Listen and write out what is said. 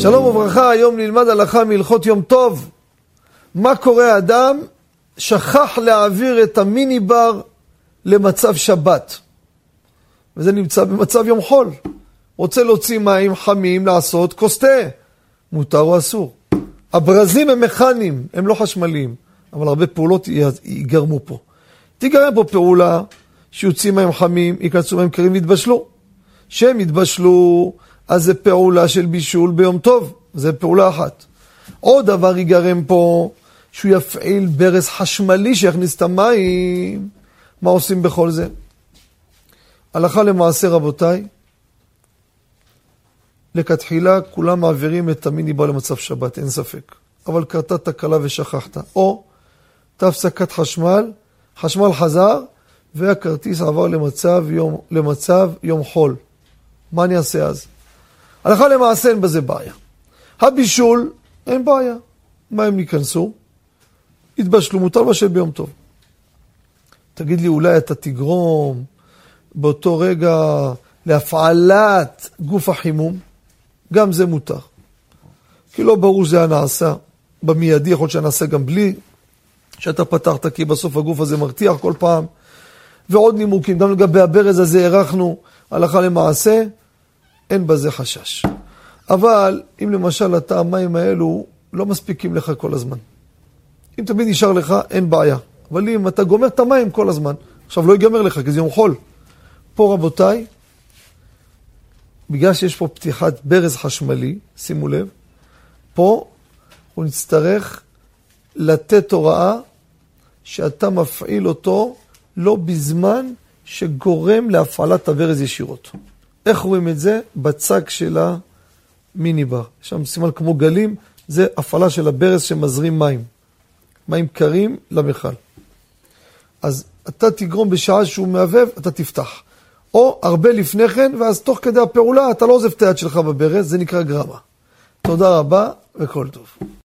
שלום וברכה, היום נלמד הלכה מהלכות יום טוב. מה קורה האדם שכח להעביר את המיני בר למצב שבת. וזה נמצא במצב יום חול. רוצה להוציא מים חמים, לעשות כוס תה. מותר או אסור. הברזים הם מכניים, הם לא חשמליים, אבל הרבה פעולות ייגרמו פה. תיגרם פה פעולה שיוצאים מים חמים, ייכנסו מים קרים ויתבשלו. שהם יתבשלו, אז זה פעולה של בישול ביום טוב, זה פעולה אחת. עוד דבר ייגרם פה, שהוא יפעיל ברז חשמלי שיכניס את המים. מה עושים בכל זה? הלכה למעשה, רבותיי, לכתחילה כולם מעבירים את המיני בר למצב שבת, אין ספק. אבל קרתה תקלה ושכחת. או הייתה הפסקת חשמל, חשמל חזר, והכרטיס עבר למצב יום, למצב יום חול. מה אני אעשה אז? הלכה למעשה אין בזה בעיה. הבישול, אין בעיה. מה הם ייכנסו? יתבשלו, מותר לבשל ביום טוב. תגיד לי, אולי אתה תגרום באותו רגע להפעלת גוף החימום? גם זה מותר. כי לא ברור שזה היה נעשה במיידי, יכול להיות שנעשה גם בלי שאתה פתחת, כי בסוף הגוף הזה מרתיח כל פעם. ועוד נימוקים, גם לגבי הברז הזה הארכנו הלכה למעשה, אין בזה חשש. אבל אם למשל אתה, המים האלו לא מספיקים לך כל הזמן. אם תמיד נשאר לך, אין בעיה. אבל אם אתה גומר את המים כל הזמן, עכשיו לא ייגמר לך, כי זה יום חול. פה רבותיי, בגלל שיש פה פתיחת ברז חשמלי, שימו לב, פה הוא נצטרך לתת הוראה שאתה מפעיל אותו לא בזמן שגורם להפעלת הברז ישירות. איך רואים את זה? בצג של המיני בר. יש שם סימן כמו גלים, זה הפעלה של הברז שמזרים מים. מים קרים למכל. אז אתה תגרום בשעה שהוא מהבהב, אתה תפתח. או הרבה לפני כן, ואז תוך כדי הפעולה אתה לא עוזב את היד שלך בברז, זה נקרא גרמה. תודה רבה וכל טוב.